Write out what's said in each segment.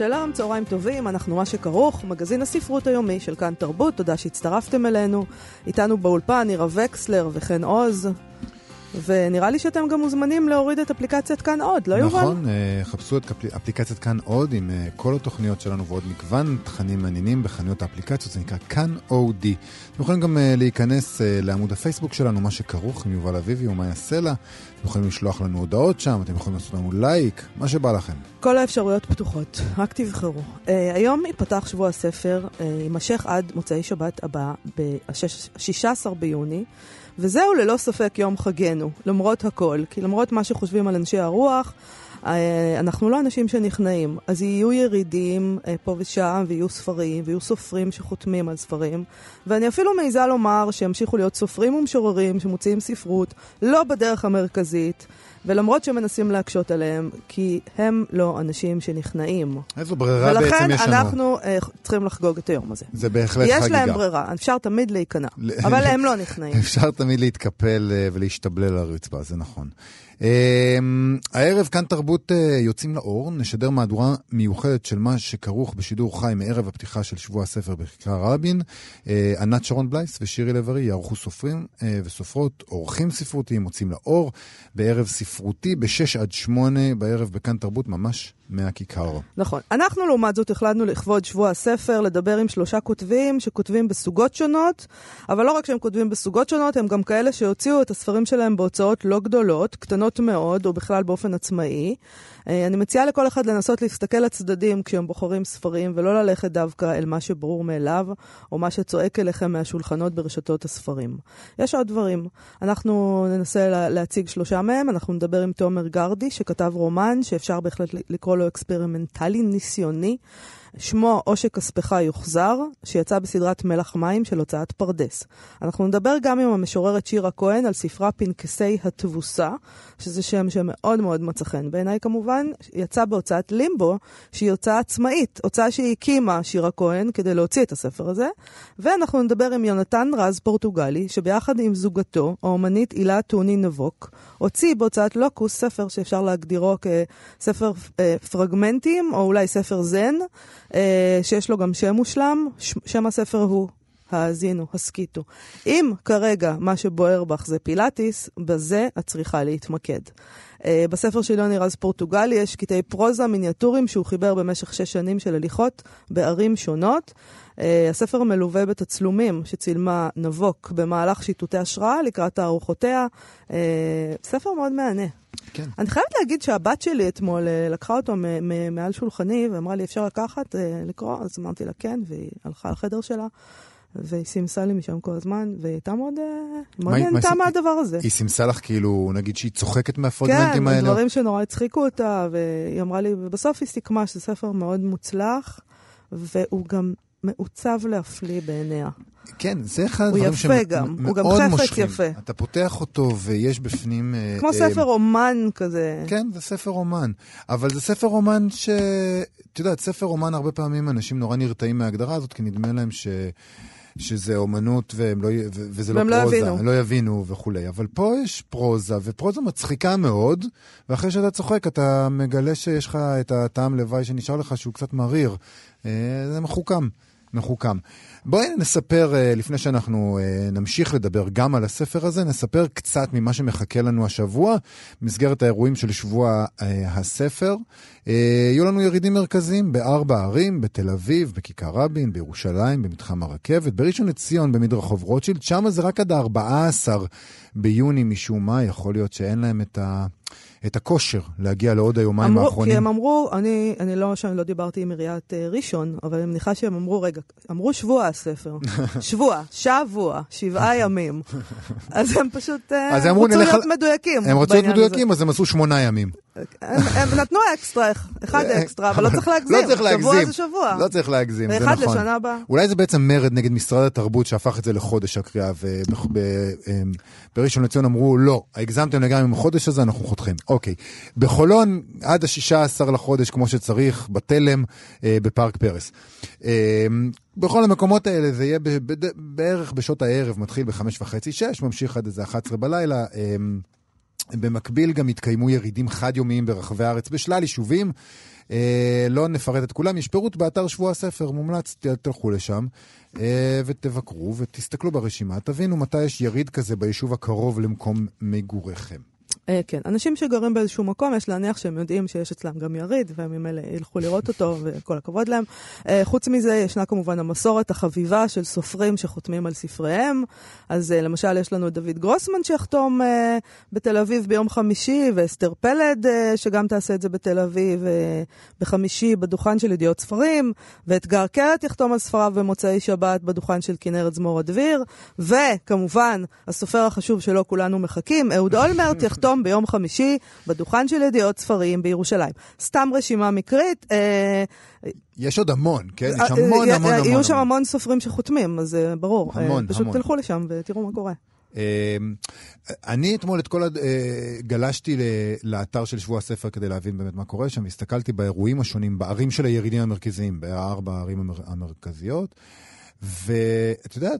שלום, צהריים טובים, אנחנו מה שכרוך, מגזין הספרות היומי של כאן תרבות, תודה שהצטרפתם אלינו. איתנו באולפן נירה וקסלר וחן עוז. ונראה לי שאתם גם מוזמנים להוריד את אפליקציית כאן עוד, לא יובל? נכון, אה, חפשו את אפליקציית כאן עוד עם אה, כל התוכניות שלנו ועוד מגוון תכנים מעניינים בחנויות האפליקציות, זה נקרא כאן אודי. אתם יכולים גם אה, להיכנס לעמוד הפייסבוק שלנו, מה שכרוך עם יובל אביבי ומאיה סלע. אתם יכולים לשלוח לנו הודעות שם, אתם יכולים לעשות לנו לייק, מה שבא לכם. כל האפשרויות פתוחות, רק תבחרו. Uh, היום ייפתח שבוע הספר, uh, יימשך עד מוצאי שבת הבא, ב-16 ביוני. וזהו ללא ספק יום חגנו, למרות הכל. כי למרות מה שחושבים על אנשי הרוח, אה, אנחנו לא אנשים שנכנעים. אז יהיו ירידים אה, פה ושם, ויהיו ספרים, ויהיו סופרים שחותמים על ספרים. ואני אפילו מעיזה לומר שימשיכו להיות סופרים ומשוררים שמוציאים ספרות, לא בדרך המרכזית. ולמרות שמנסים להקשות עליהם, כי הם לא אנשים שנכנעים. איזו ברירה בעצם יש לנו. ולכן אנחנו uh, צריכים לחגוג את היום הזה. זה בהחלט יש חגיגה. יש להם ברירה, אפשר תמיד להיכנע, אבל הם לא נכנעים. אפשר תמיד להתקפל uh, ולהשתבלל על הרצפה, זה נכון. אמ, הערב כאן תרבות אה, יוצאים לאור, נשדר מהדורה מיוחדת של מה שכרוך בשידור חי מערב הפתיחה של שבוע הספר בכיכר רבין. אה, ענת שרון בלייס ושירי לב-ארי יערכו סופרים אה, וסופרות, אורחים ספרותיים, מוצאים לאור, בערב ספרותי ב-6 עד 8 בערב בכאן תרבות, ממש מהכיכר. נכון. אנחנו לעומת זאת החלטנו לכבוד שבוע הספר לדבר עם שלושה כותבים שכותבים בסוגות שונות, אבל לא רק שהם כותבים בסוגות שונות, הם גם כאלה שהוציאו את הספרים שלהם בהוצאות לא גדולות, קטנות מאוד, או בכלל באופן עצמאי. אה, אני מציעה לכל אחד לנסות להסתכל לצדדים כשהם בוחרים ספרים, ולא ללכת דווקא אל מה שברור מאליו, או מה שצועק אליכם מהשולחנות ברשתות הספרים. יש עוד דברים. אנחנו ננסה לה, להציג שלושה מהם. אנחנו נדבר עם תומר גרדי, שכתב רומן, שאפשר בהחלט לקרוא לו אקספרימנטלי ניסיוני. שמו "או שכספך יוחזר", שיצא בסדרת מלח מים של הוצאת פרדס. אנחנו נדבר גם עם המשוררת שירה כהן על ספרה פנקסי התבוסה, שזה שם שמאוד מאוד מצא חן בעיניי כמובן, יצא בהוצאת לימבו, שהיא הוצאה עצמאית, הוצאה שהיא הקימה שירה כהן כדי להוציא את הספר הזה, ואנחנו נדבר עם יונתן רז פורטוגלי, שביחד עם זוגתו, האומנית הילה טוני נבוק, הוציא בהוצאת לוקוס ספר שאפשר להגדירו כספר אה, פרגמנטים, או אולי ספר זן, שיש לו גם שם מושלם, שם הספר הוא האזינו, הסכיתו. אם כרגע מה שבוער בך זה פילאטיס, בזה את צריכה להתמקד. Uh, בספר של יוני רז פורטוגלי יש קטעי פרוזה מיניאטורים שהוא חיבר במשך שש שנים של הליכות בערים שונות. Uh, הספר מלווה בתצלומים שצילמה נבוק במהלך שיטוטי השראה לקראת תערוכותיה. Uh, ספר מאוד מהנה. כן. אני חייבת להגיד שהבת שלי אתמול לקחה אותו מעל שולחני ואמרה לי, אפשר לקחת, לקרוא? אז אמרתי לה כן, והיא הלכה לחדר שלה. והיא סימסה לי משם כל הזמן, והיא הייתה מאוד, מאוד נהנתה מהדבר הזה. היא סימסה לך כאילו, נגיד שהיא צוחקת מהפרגמנטים כן, האלה? כן, דברים שנורא הצחיקו אותה, והיא אמרה לי, ובסוף היא סיכמה שזה ספר מאוד מוצלח, והוא גם מעוצב להפליא בעיניה. כן, זה אחד הדברים שמאוד מושכים. הוא יפה גם, הוא גם חפץ יפה. אתה פותח אותו ויש בפנים... כמו אה, ספר אומן כזה. כן, זה ספר אומן. אבל זה ספר אומן ש... את יודעת, ספר אומן הרבה פעמים אנשים נורא נרתעים מההגדרה הזאת, כי נדמה להם ש... שזה אומנות והם לא, ו- וזה לא, לא פרוזה, יבינו. הם לא יבינו וכולי. אבל פה יש פרוזה, ופרוזה מצחיקה מאוד, ואחרי שאתה צוחק אתה מגלה שיש לך את הטעם לוואי שנשאר לך שהוא קצת מריר. אה, זה מחוכם. מחוכם. בואי נספר, אה, לפני שאנחנו אה, נמשיך לדבר גם על הספר הזה, נספר קצת ממה שמחכה לנו השבוע, במסגרת האירועים של שבוע הספר. יהיו לנו ירידים מרכזיים בארבע ערים, בתל אביב, בכיכר רבין, בירושלים, במתחם הרכבת, בראשון לציון, במדרחוב רוטשילד, שם זה רק עד ה-14 ביוני משום מה, יכול להיות שאין להם את ה... את הכושר להגיע לעוד היומיים אמרו, האחרונים. כי הם אמרו, אני, אני לא, שאני לא דיברתי עם עיריית uh, ראשון, אבל אני מניחה שהם אמרו, רגע, אמרו שבוע הספר. שבוע, שבוע, שבעה ימים. אז הם פשוט uh, אז הם רוצים להיות. מדויקים הם רצו להיות מדויקים, הזה. אז הם עשו שמונה ימים. הם נתנו אקסטרה, אחד אקסטרה, אבל לא צריך להגזים. לא צריך להגזים. שבוע זה שבוע. לא צריך להגזים, זה נכון. ואחד לשנה הבאה. אולי זה בעצם מרד נגד משרד התרבות שהפך את זה לחודש הקריאה, ובראשון לציון אמרו, לא, הגזמתם לגמרי עם החודש הזה, אנחנו חותכים. אוקיי. בחולון, עד ה-16 לחודש, כמו שצריך, בתלם, אה, בפארק פרס. אה, בכל המקומות האלה זה יהיה בערך בשעות הערב, מתחיל בחמש וחצי, שש, ממשיך עד איזה 11 בלילה. במקביל גם התקיימו ירידים חד-יומיים ברחבי הארץ בשלל יישובים. אה, לא נפרט את כולם, יש פירוט באתר שבוע הספר, מומלץ, תלכו לשם אה, ותבקרו ותסתכלו ברשימה, תבינו מתי יש יריד כזה ביישוב הקרוב למקום מגוריכם. אה, כן, אנשים שגרים באיזשהו מקום, יש להניח שהם יודעים שיש אצלם גם יריד, והם ממילא ילכו לראות אותו, וכל הכבוד להם. אה, חוץ מזה, ישנה כמובן המסורת החביבה של סופרים שחותמים על ספריהם. אז אה, למשל, יש לנו את דוד גרוסמן שיחתום בתל אביב ביום חמישי, ואסתר פלד שגם תעשה את זה בתל אביב בחמישי בדוכן של ידיעות ספרים, ואתגר קרת יחתום על ספריו במוצאי שבת בדוכן של כנרת זמור הדביר, וכמובן, הסופר החשוב שלו כולנו מחכים, אהוד אולמרט יחתום היום ביום חמישי בדוכן של ידיעות ספרים בירושלים. סתם רשימה מקרית. אה, יש עוד המון, כן? יש המון המון המון. יהיו שם המון סופרים שחותמים, אז ברור. המון, פשוט המון. תלכו לשם ותראו מה קורה. אני אתמול את כל, גלשתי לאתר של שבוע הספר כדי להבין באמת מה קורה שם, הסתכלתי באירועים השונים, בערים של הירידים המרכזיים, בארבע הערים המרכזיות, ואתה יודע,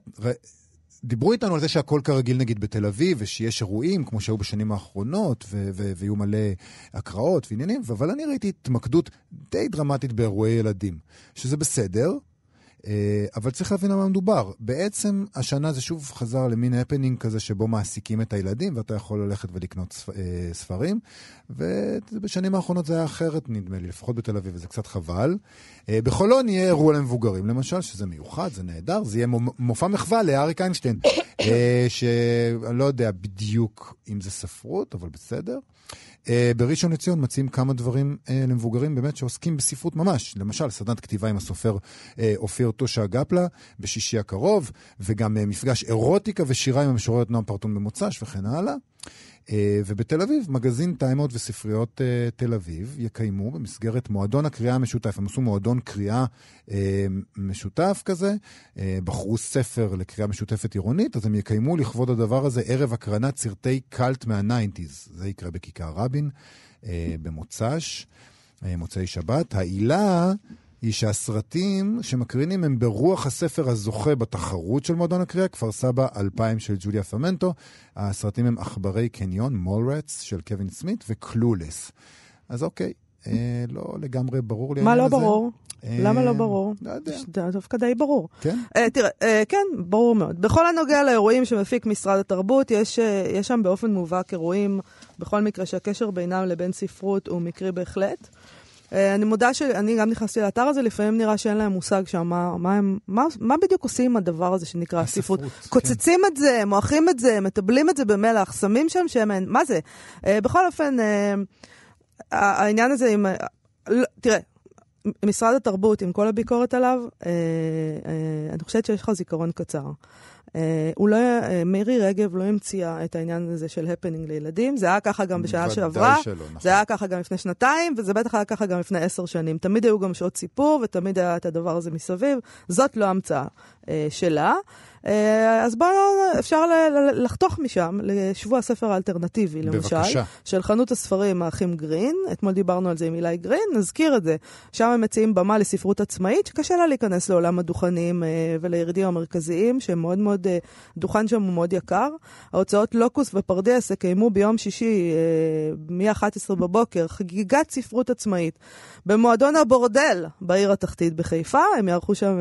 דיברו איתנו על זה שהכל כרגיל נגיד בתל אביב, ושיש אירועים כמו שהיו בשנים האחרונות, ו- ו- ויהיו מלא הקראות ועניינים, אבל אני ראיתי התמקדות די דרמטית באירועי ילדים, שזה בסדר, אבל צריך להבין על מה מדובר. בעצם השנה זה שוב חזר למין הפנינג כזה שבו מעסיקים את הילדים ואתה יכול ללכת ולקנות אה, ספרים. ובשנים האחרונות זה היה אחרת נדמה לי, לפחות בתל אביב, וזה קצת חבל. אה, בחולון יהיה אירוע למבוגרים למשל, שזה מיוחד, זה נהדר, זה יהיה מופע מחווה לאריק איינשטיין, שאני לא יודע בדיוק אם זה ספרות, אבל בסדר. Uh, בראשון לציון מציעים כמה דברים uh, למבוגרים באמת שעוסקים בספרות ממש. למשל, סדנת כתיבה עם הסופר uh, אופיר טושה גפלה בשישי הקרוב, וגם uh, מפגש אירוטיקה ושירה עם המשוררת נועם פרטון במוצ"ש וכן הלאה. אה, ובתל אביב, מגזין טיימות וספריות uh, תל אביב יקיימו במסגרת מועדון הקריאה המשותף. הם עשו מועדון קריאה אה, משותף כזה, בחרו ספר לקריאה משותפת עירונית, אז הם יקיימו לכבוד הדבר הזה ערב הקרנת סרטי קאלט מה nineties. זה יקרה בכיכר רבין, במוצ"ש, מוצאי שבת. העילה... היא שהסרטים שמקרינים הם ברוח הספר הזוכה בתחרות של מועדון הקריאה, כפר סבא 2000 של ג'וליה פרמנטו. הסרטים הם עכברי קניון, Mallrats של קווין סמית ו Clueless. אז אוקיי, אה, לא לגמרי ברור לי מה לא הזה. ברור? אה, למה לא ברור? לא יודע. דווקא די ברור. כן? אה, תראה, אה, כן, ברור מאוד. בכל הנוגע לאירועים שמפיק משרד התרבות, יש, יש שם באופן מובהק אירועים, בכל מקרה שהקשר בינם לבין ספרות הוא מקרי בהחלט. אה, אני מודה שאני גם נכנסתי לאתר הזה, לפעמים נראה שאין להם מושג שם מה, מה, הם, מה, מה בדיוק עושים עם הדבר הזה שנקרא ספרות. כן. קוצצים את זה, מועכים את זה, מטבלים את זה במלח, שמים שם שמן, מה זה? Uh, בכל אופן, uh, העניין הזה עם... Uh, תראה, משרד התרבות, עם כל הביקורת עליו, אני חושבת שיש לך זיכרון קצר. אה, הוא לא, אה, מירי רגב לא המציאה את העניין הזה של הפנינג לילדים, זה היה ככה גם בשנה שעברה, שלא, נכון. זה היה ככה גם לפני שנתיים, וזה בטח היה ככה גם לפני עשר שנים. תמיד היו גם שעות סיפור, ותמיד היה את הדבר הזה מסביב. זאת לא המצאה אה, שלה. אה, אז בואו, אפשר לחתוך משם לשבוע הספר האלטרנטיבי, למשל. בבקשה. של חנות הספרים האחים גרין. אתמול דיברנו על זה עם אילי גרין, נזכיר את זה. שם הם מציעים במה לספרות עצמאית, שקשה לה להיכנס לעולם הדוכנים אה, ולירידים המרכזיים, שהם מאוד מאוד, אה, דוכן שם הוא מאוד יקר. ההוצאות לוקוס ופרדס יקיימו ביום שישי, מ-11 בבוקר, חגיגת ספרות עצמאית. במועדון הבורדל בעיר התחתית בחיפה, הם יערכו שם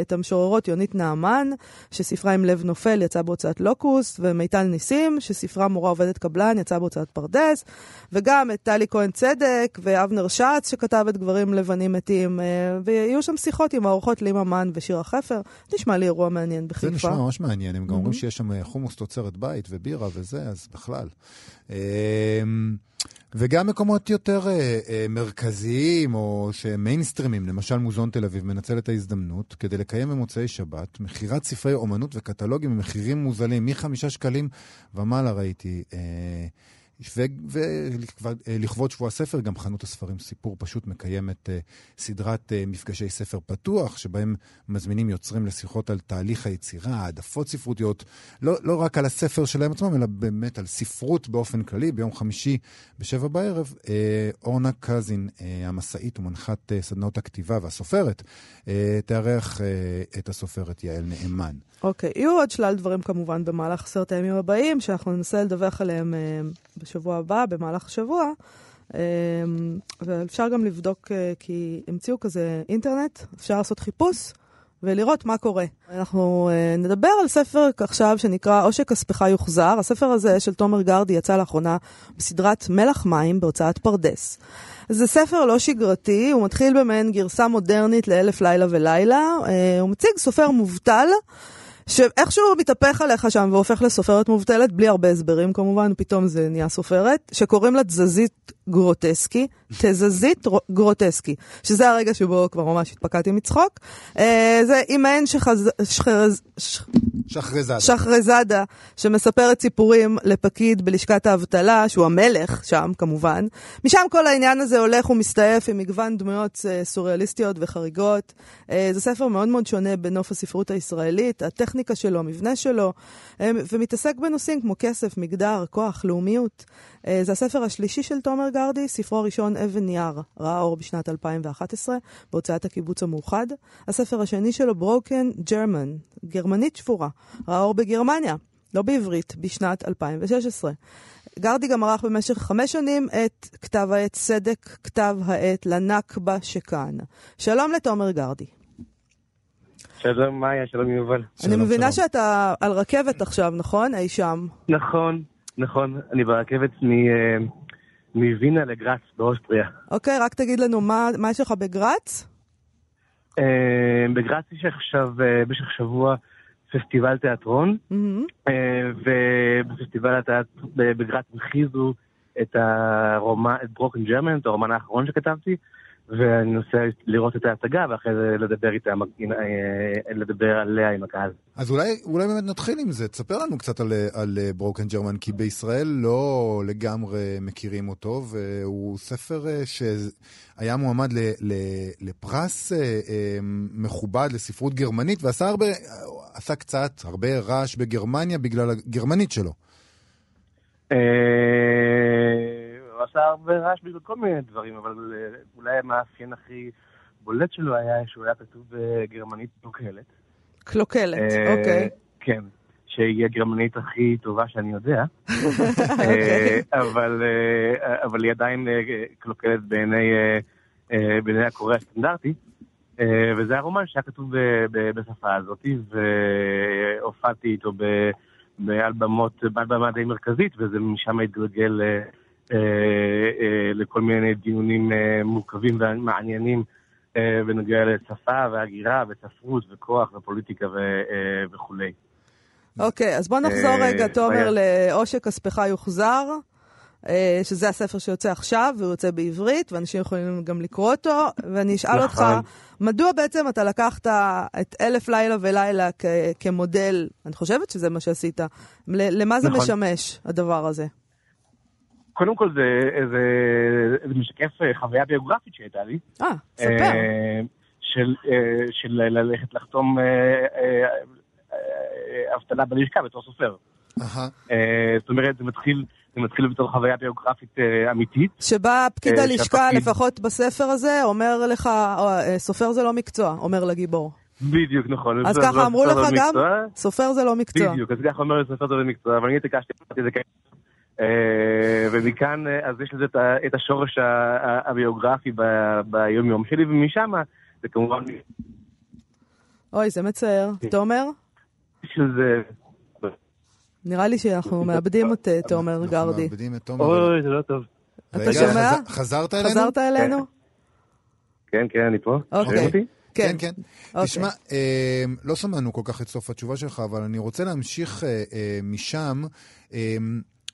את המשוררות יונית נעמן. שספרה עם לב נופל יצא בהוצאת לוקוס, ומיטל ניסים, שספרה מורה עובדת קבלן יצא בהוצאת פרדס, וגם את טלי כהן צדק ואבנר שץ, שכתב את גברים לבנים מתים, אה, ויהיו שם שיחות עם האורחות לימה מן ושירה חפר. נשמע לי אירוע מעניין בחיפה. זה נשמע ממש מעניין, הם גם אומרים שיש שם אה, חומוס תוצרת בית ובירה וזה, אז בכלל. וגם מקומות יותר אה, אה, מרכזיים או שמיינסטרימים, למשל מוזיאון תל אביב, מנצל את ההזדמנות כדי לקיים במוצאי שבת מכירת ספרי אומנות וקטלוגים במחירים מוזלים, מחמישה שקלים ומעלה ראיתי. אה, ולכבוד שבוע הספר, גם חנות הספרים סיפור פשוט מקיימת סדרת מפגשי ספר פתוח, שבהם מזמינים יוצרים לשיחות על תהליך היצירה, העדפות ספרותיות, לא, לא רק על הספר שלהם עצמם, אלא באמת על ספרות באופן כללי. ביום חמישי בשבע בערב, אורנה קזין, המשאית ומנחת סדנאות הכתיבה והסופרת, תארח את הסופרת יעל נאמן. אוקיי. יהיו עוד שלל דברים כמובן במהלך עשרת הימים הבאים, שאנחנו ננסה לדווח עליהם uh, בשבוע הבא, במהלך השבוע. Um, ואפשר גם לבדוק, uh, כי המציאו כזה אינטרנט, אפשר לעשות חיפוש ולראות מה קורה. אנחנו נדבר על ספר עכשיו שנקרא "או שכספך יוחזר". הספר הזה של תומר גרדי יצא לאחרונה בסדרת מלח מים בהוצאת פרדס. זה ספר לא שגרתי, הוא מתחיל במעין גרסה מודרנית לאלף לילה ולילה. הוא מציג סופר מובטל. שאיכשהו מתהפך עליך שם והופך לסופרת מובטלת, בלי הרבה הסברים כמובן, פתאום זה נהיה סופרת, שקוראים לה תזזית גרוטסקי, תזזית גרוטסקי, שזה הרגע שבו כבר ממש התפקדתי מצחוק. אה, זה אימהן שחז... שחרז... שחרזדה. שחרזדה, שמספרת סיפורים לפקיד בלשכת האבטלה, שהוא המלך שם כמובן. משם כל העניין הזה הולך ומסתעף עם מגוון דמויות אה, סוריאליסטיות וחריגות. אה, זה ספר מאוד מאוד שונה בנוף הספרות הישראלית, הטכניקה שלו, המבנה שלו, ומתעסק בנושאים כמו כסף, מגדר, כוח, לאומיות. זה הספר השלישי של תומר גרדי, ספרו הראשון אבן נייר, ראה אור בשנת 2011 בהוצאת הקיבוץ המאוחד. הספר השני שלו, Broken German, גרמנית שבורה, ראה אור בגרמניה, לא בעברית, בשנת 2016. גרדי גם ערך במשך חמש שנים את כתב העת צדק, כתב העת לנכבה שכאן. שלום לתומר גרדי. שלום מאיה, שלום יובל. אני מבינה שאתה על רכבת עכשיו, נכון? אי שם. נכון, נכון. אני ברכבת מ... מווינה לגראץ באוסטריה. אוקיי, רק תגיד לנו, מה, מה יש לך בגראץ? אה, בגראץ יש עכשיו, אה, במשך שבוע, פסטיבל תיאטרון, mm-hmm. ובפסטיבל התיאטרון בגראץ הכריזו את הרומן, את ברוקן ג'רמן, את הרומן האחרון שכתבתי, ואני נוסע לראות את ההצגה ואחרי זה לדבר איתה, אה, לדבר עליה עם הקהל. אז אולי, אולי באמת נתחיל עם זה, תספר לנו קצת על, על ברוקן ג'רמן, כי בישראל לא לגמרי מכירים אותו, והוא ספר אה, שהיה מועמד ל, ל, לפרס אה, מכובד לספרות גרמנית, ועשה הרבה, עשה קצת, הרבה רעש בגרמניה בגלל הגרמנית שלו. עשה הרבה רעש בגלל כל מיני דברים, אבל אה, אולי המאפיין הכי בולט שלו היה שהוא היה כתוב בגרמנית קלוקלת. קלוקלת, אה, אוקיי. כן, שהיא הגרמנית הכי טובה שאני יודע. אוקיי. אה, אבל היא עדיין קלוקלת בעיני הקורא הסטנדרטי. וזה הרומן שהיה כתוב בשפה הזאת, והופעתי איתו על במה די מרכזית, וזה משם התגלגל אה, אה, לכל מיני דיונים אה, מורכבים ומעניינים בנוגע לשפה והגירה וספרות וכוח ופוליטיקה וכולי. אוקיי, אז בוא נחזור רגע, תומר, ל"או שכספך יוחזר", שזה הספר שיוצא עכשיו, והוא יוצא בעברית, ואנשים יכולים גם לקרוא אותו, ואני אשאל אותך, נכון. מדוע בעצם אתה לקחת את אלף לילה ולילה כמודל, אני חושבת שזה מה שעשית, למה זה נכון. משמש, הדבר הזה? קודם כל זה, זה, זה משקף אה, חוויה ביוגרפית שהייתה לי. אה, ספר. אה, של, אה, של ללכת לחתום אבטלה בלשכה בתור סופר. זאת אומרת, זה מתחיל... זה מתחיל בתור חוויה ביוגרפית אמיתית. שבה פקיד הלשכה, לפחות בספר הזה, אומר לך, סופר זה לא מקצוע, אומר לגיבור. בדיוק, נכון. אז ככה אמרו לך גם? סופר זה לא מקצוע. בדיוק, אז ככה אומר סופר זה לא מקצוע, אבל אני התעקשתי, את זה אה, ומכאן, אה, אז יש לזה את השורש הביוגרפי ביום-יום שלי, ומשם זה כמובן... אוי, זה מצער. כן. תומר? שזה... נראה לי שאנחנו מאבדים את אה, תומר גרדי. אנחנו מאבדים את תומר. אוי, זה לא טוב. אתה שומע? חזרת אלינו? חזרת אלינו? כן, כן, אני פה. אוקיי. כן, כן. כן. אוקיי. תשמע, לא שמענו כל כך את סוף התשובה שלך, אבל אני רוצה להמשיך משם.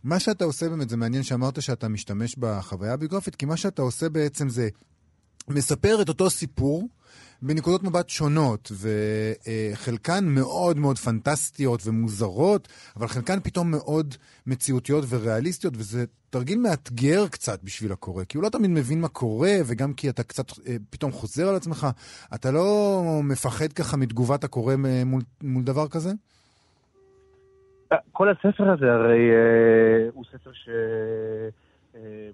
מה שאתה עושה באמת, זה מעניין שאמרת שאתה משתמש בחוויה הביוגרפית, כי מה שאתה עושה בעצם זה מספר את אותו סיפור, בנקודות מבט שונות, וחלקן מאוד מאוד פנטסטיות ומוזרות, אבל חלקן פתאום מאוד מציאותיות וריאליסטיות, וזה תרגיל מאתגר קצת בשביל הקורא, כי הוא לא תמיד מבין מה קורה, וגם כי אתה קצת אה, פתאום חוזר על עצמך. אתה לא מפחד ככה מתגובת הקורא מול, מול דבר כזה? כל הספר הזה הרי אה, הוא ספר ש... אה,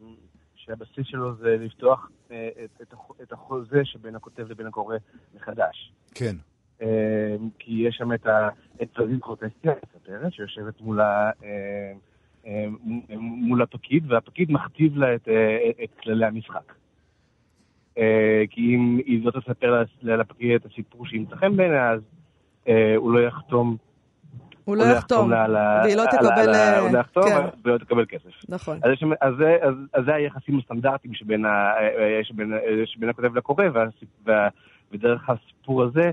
שהבסיס שלו זה לפתוח אה, את, את, החוזה שבין הכותב לבין הקורא מחדש. כן. אה, כי יש שם את, ה, את קרוטסטיה, מספרת, שיושבת מול, ה, אה, אה, מול הפקיד, והפקיד מכתיב לה את, אה, את כללי המשחק. אה, כי אם היא לא תספר לפקיד את הסיפור שהיא מצא חן בעיניה, אז אה, הוא לא יחתום הוא לא יחתום, והיא לא תקבל... אה, הוא לא יחתום, ולא תקבל כסף. נכון. אז זה היחסים הסטנדרטיים שבין הכותב לקורא, ודרך הסיפור הזה,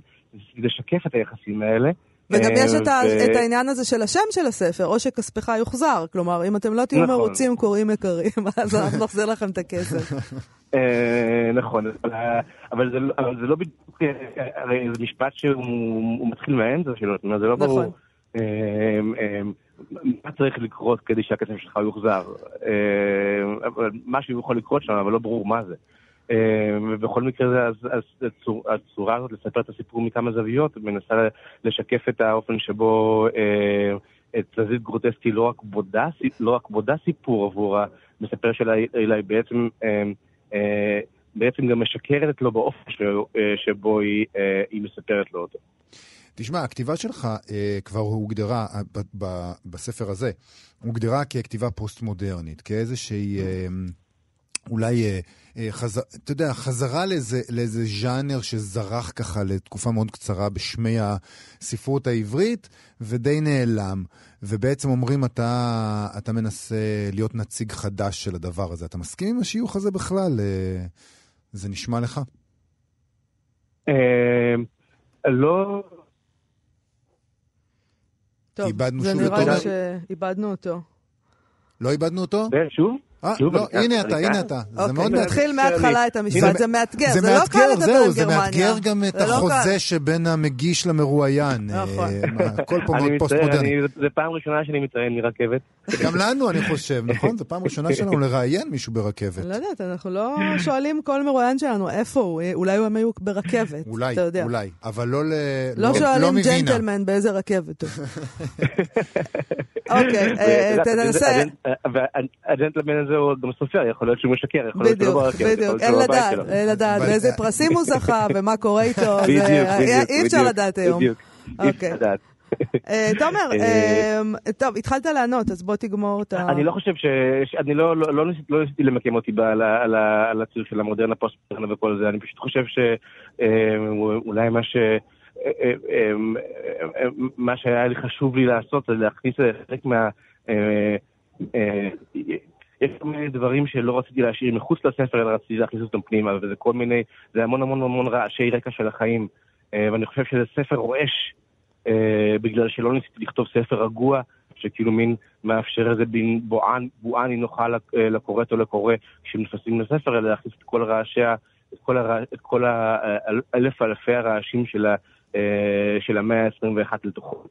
לשקף את היחסים האלה. וגם יש את, ו... את העניין הזה של השם של הספר, או שכספך יוחזר. כלומר, אם אתם לא תהיו נכון. מרוצים, קוראים יקרים, אז אנחנו נחזיר לכם את הכסף. נכון, אבל זה, אבל זה לא בדיוק, הרי זה משפט שהוא מתחיל מהאמצע שלו, זאת אומרת, זה לא נכון. ברור. אמ, אמ, מה צריך לקרות כדי שהכסף שלך יוחזר? אמ, משהו יכול לקרות שם, אבל לא ברור מה זה. ובכל מקרה, אז, אז הצור, הצורה הזאת לספר את הסיפור מכמה זוויות, מנסה לשקף את האופן שבו תזית גרוטסקי לא רק בודה, לא רק בודה סיפור עבור המספר שלה, אלא היא בעצם, בעצם גם משקרת לו באופן שבו היא, היא מספרת לו אותו. תשמע, הכתיבה שלך אה, כבר הוגדרה, אה, ב, ב, בספר הזה, הוגדרה ככתיבה פוסט-מודרנית, כאיזושהי... אה, אולי, אה, אה, חז... אתה יודע, חזרה לאיזה, לאיזה ז'אנר שזרח ככה לתקופה מאוד קצרה בשמי הספרות העברית, ודי נעלם. ובעצם אומרים, אתה, אתה מנסה להיות נציג חדש של הדבר הזה. אתה מסכים עם השיוך הזה בכלל? אה, זה נשמע לך? אה, לא, טוב, איבדנו זה נראה לי שאיבדנו אותו. לא איבדנו אותו? שוב? אה, לא, הנה אתה, הנה אתה. זה אוקיי, מאוד נתחיל מההתחלה את המשפט, זה מאתגר, זה לא קל לדבר על גרמניה. זה מאתגר גם את לא החוזה שבין המגיש למרואיין. נכון. אה, הכל פה מאוד פוסט-מודרני. זה פעם ראשונה שאני מתראיין מרכבת. גם לנו, אני חושב, נכון? זו פעם ראשונה שלנו לראיין מישהו ברכבת. לא יודעת, אנחנו לא שואלים כל מרואיין שלנו איפה הוא, אולי הם היו ברכבת, אולי, אולי, אבל לא ל... לא, לא שואלים ג'נטלמן באיזה רכבת אוקיי, אה, תנסה. הג'נטלמן הזה הוא גם סופר, יכול להיות שהוא משקר, יכול להיות שהוא לא ברכבת. בדיוק, בדיוק, אין לדעת, אין לדעת באיזה פרסים הוא זכה ומה קורה איתו, אי אפשר לדעת היום. בדיוק, אי אפשר אוקיי. לדעת. אה, תומר, אה, טוב, התחלת לענות, אז בוא תגמור את ה... אני לא חושב ש... אני לא, לא, לא, לא ניסיתי למקם אותי על הציר של המודרנה פוסט-מודרנה וכל זה, אני פשוט חושב שאולי מה ש... מה שהיה לי חשוב לי לעשות זה להכניס חלק מה... יש כל מיני דברים שלא רציתי להשאיר מחוץ לספר, אלא רציתי להכניס אותם פנימה, וזה כל מיני, זה המון המון המון רעשי רקע של החיים. ואני חושב שזה ספר רועש, בגלל שלא ניסיתי לכתוב ספר רגוע, שכאילו מין מאפשר איזה בין בוען, בועה נינוחה לקוראת או לקורא כשנכנסים לספר, אלא להכניס את כל רעשי, את כל, את כל האלף אלפי הרעשים של, של המאה ה-21 לתוכו.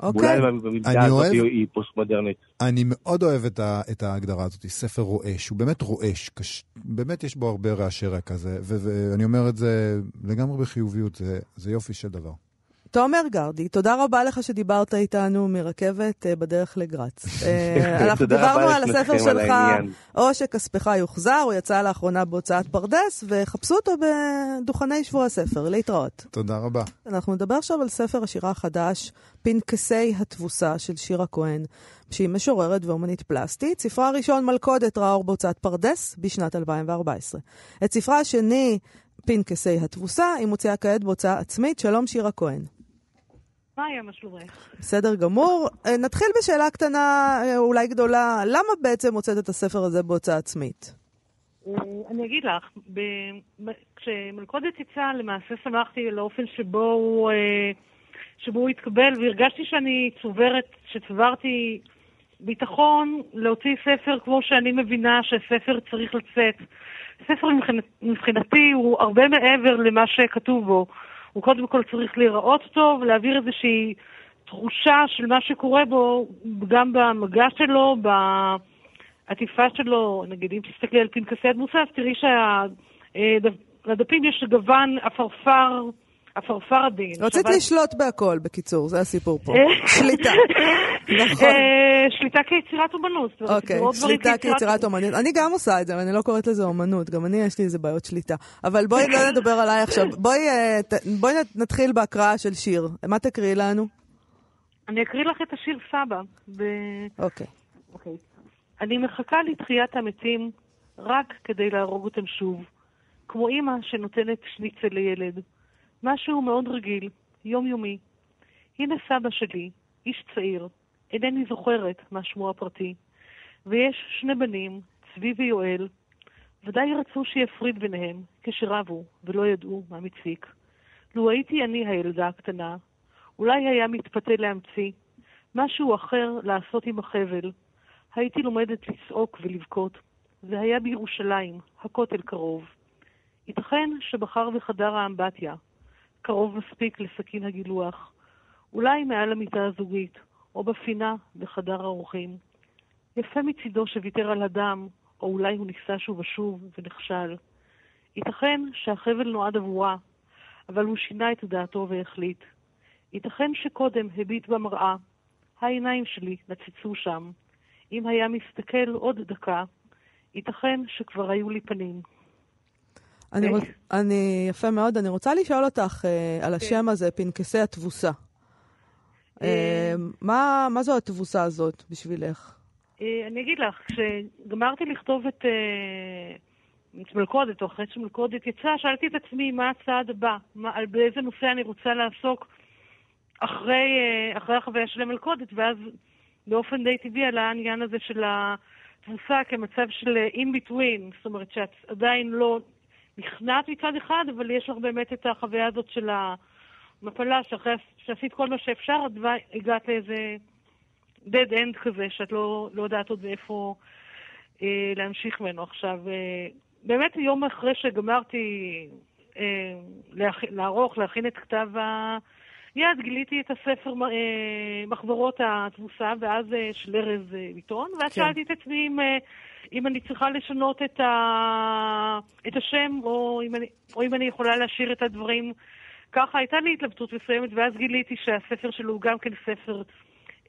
אוקיי. אולי במידה הזאת היא פוסט-מודרנית. אני מאוד אוהב את, ה, את ההגדרה הזאת, ספר רועש. הוא באמת רועש, קש, באמת יש בו הרבה רעשי רקע, ואני אומר את זה לגמרי בחיוביות, זה, זה יופי של דבר. תומר גרדי, תודה רבה לך שדיברת איתנו מרכבת uh, בדרך לגרץ. Uh, אנחנו דיברנו על הספר שלך, או שכספך יוחזר, הוא יצא לאחרונה בהוצאת פרדס, וחפשו אותו בדוכני שבוע הספר. להתראות. תודה רבה. אנחנו נדבר עכשיו על ספר השירה החדש, פנקסי התבוסה של שירה כהן, שהיא משוררת ואומנית פלסטית. ספרה הראשון, מלכודת, ראה אור בהוצאת פרדס בשנת 2014. את ספרה השני, פנקסי התבוסה, היא מוציאה כעת בהוצאה עצמית. שלום שירה כהן. מה היה מה שלומך? בסדר גמור. אה, נתחיל בשאלה קטנה, אה, אולי גדולה. למה בעצם הוצאת את הספר הזה בהוצאה עצמית? אה, אני אגיד לך, כשמלכודת יצא, למעשה שמחתי לאופן שבו הוא, שבו הוא התקבל, והרגשתי שאני צוברת, שצברתי ביטחון להוציא ספר כמו שאני מבינה שספר צריך לצאת. ספר מבחינתי הוא הרבה מעבר למה שכתוב בו. הוא קודם כל צריך להיראות טוב, להעביר איזושהי תחושה של מה שקורה בו, גם במגע שלו, בעטיפה שלו, נגיד אם תסתכלי על פנקסי אז תראי שלדפים יש גוון עפרפר. עפרפר עדין. רצית לשלוט בהכל, בקיצור, זה הסיפור פה. שליטה. נכון. אה, שליטה כיצירת אומנות. אוקיי, שליטה כיצירת אומנות. אני גם עושה את זה, אבל אני לא קוראת לזה אומנות. גם אני, יש לי איזה בעיות שליטה. אבל בואי לא נדבר עליי עכשיו. בואי אה, נתחיל בהקראה של שיר. מה תקריאי לנו? אני אקריא לך את השיר סבא. אוקיי. אוקיי. אני מחכה לתחיית המתים רק כדי להרוג אותם שוב. כמו אימא שנותנת שניצל לילד. משהו מאוד רגיל, יומיומי. הנה סבא שלי, איש צעיר, אינני זוכרת מה שמו הפרטי, ויש שני בנים, צבי ויואל, ודאי רצו שיפריד ביניהם, כשרבו, ולא ידעו מה מציק. לו הייתי אני הילדה הקטנה, אולי היה מתפתה להמציא משהו אחר לעשות עם החבל. הייתי לומדת לצעוק ולבכות. זה היה בירושלים, הכותל קרוב. ייתכן שבחר בחדר האמבטיה, קרוב מספיק לסכין הגילוח, אולי מעל המיטה הזוגית, או בפינה בחדר האורחים. יפה מצידו שוויתר על הדם, או אולי הוא ניסה שוב ושוב ונכשל. ייתכן שהחבל נועד עבורה, אבל הוא שינה את דעתו והחליט. ייתכן שקודם הביט במראה, העיניים שלי נצצו שם. אם היה מסתכל עוד דקה, ייתכן שכבר היו לי פנים. אני, רוצ... אני, יפה מאוד. אני רוצה לשאול אותך uh, על כן. השם הזה, פנקסי התבוסה. Uh, מה, מה זו התבוסה הזאת בשבילך? Uh, אני אגיד לך, כשגמרתי לכתוב את, uh, את מלכודת, או אחרי שמלכודת יצא, שאלתי את עצמי מה הצעד הבא, מה, על באיזה נושא אני רוצה לעסוק אחרי, uh, אחרי החוויה של המלכודת, ואז באופן די טבעי עלה העניין הזה של התבוסה כמצב של in-between, זאת אומרת שאת עדיין לא נכנעת מצד אחד, אבל יש לך באמת את החוויה הזאת של המפלה, שאחרי שעשית כל מה שאפשר, את הגעת לאיזה dead end כזה, שאת לא, לא יודעת עוד איפה אה, להמשיך ממנו. עכשיו, אה, באמת יום אחרי שגמרתי אה. לערוך, להכין את כתב היד, גיליתי את הספר אה, מחברות התבוסה, ואז אה, של ארז אה, ביטון, ואז כן. שאלתי את עצמי אם... אה, אם אני צריכה לשנות את, ה... את השם, או אם, אני... או אם אני יכולה להשאיר את הדברים ככה. הייתה לי התלבטות מסוימת, ואז גיליתי שהספר שלו הוא גם כן ספר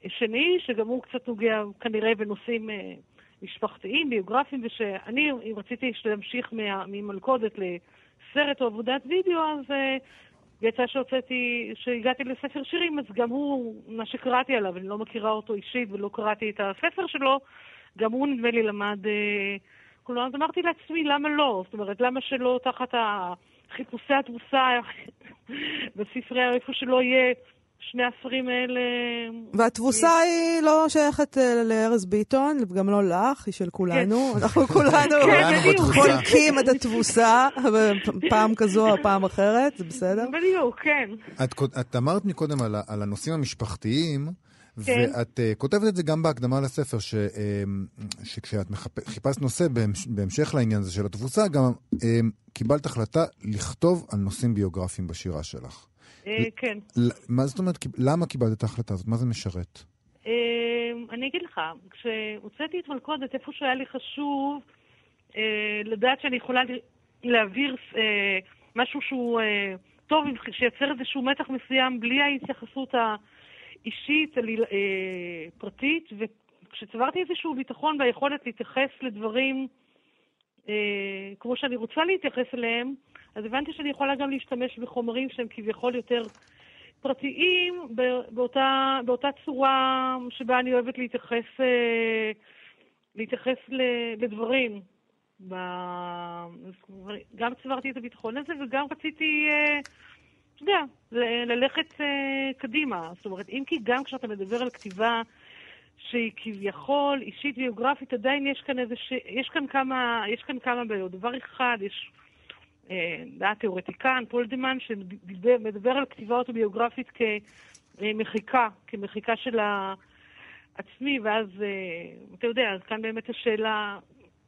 שני, שגם הוא קצת נוגע כנראה בנושאים אה, משפחתיים, ביוגרפיים, ושאני, אם רציתי להמשיך מה... ממלכודת לסרט או עבודת וידאו, אז... אה, יצא שהוצאתי, שהגעתי לספר שירים, אז גם הוא, מה שקראתי עליו, אני לא מכירה אותו אישית ולא קראתי את הספר שלו, גם הוא נדמה לי למד אה, כלומר, אז אמרתי לעצמי, למה לא? זאת אומרת, למה שלא תחת חיפושי התבוסה בספרי איפה שלא יהיה שני הספרים האלה... והתבוסה היא לא שייכת אה, לארז ביטון, וגם לא לך, היא של כולנו. כן. אנחנו כולנו כן, חולקים את התבוסה, פעם כזו או פעם אחרת, זה בסדר? בדיוק, כן. את אמרת מקודם על הנושאים המשפחתיים. כן. ואת uh, כותבת את זה גם בהקדמה לספר, ש, uh, שכשאת מחפ... חיפשת נושא בהמשך לעניין הזה של התבוסה, גם uh, קיבלת החלטה לכתוב על נושאים ביוגרפיים בשירה שלך. Uh, כן. מה זאת אומרת, למה קיבלת את ההחלטה הזאת? מה זה משרת? Uh, אני אגיד לך, כשהוצאתי את מלכודת, איפה שהיה לי חשוב uh, לדעת שאני יכולה להעביר משהו שהוא טוב, שייצר איזשהו מתח מסוים בלי ההתייחסות ה... אישית, אה, פרטית, וכשצברתי איזשהו ביטחון ביכולת להתייחס לדברים אה, כמו שאני רוצה להתייחס אליהם, אז הבנתי שאני יכולה גם להשתמש בחומרים שהם כביכול יותר פרטיים, באותה, באותה צורה שבה אני אוהבת להתייחס, אה, להתייחס לדברים. גם צברתי את הביטחון הזה וגם רציתי... אה, אתה יודע, ללכת uh, קדימה. זאת אומרת, אם כי גם כשאתה מדבר על כתיבה שהיא כביכול אישית ויוגרפית, עדיין יש כאן איזה ש... יש כאן כמה, יש כאן כמה בעיות. דבר אחד, יש אה, דעת תיאורטיקן, פולדמן, שמדבר על כתיבה אוטוביוגרפית כמחיקה, כמחיקה של עצמי, ואז, אתה יודע, אז כאן באמת השאלה,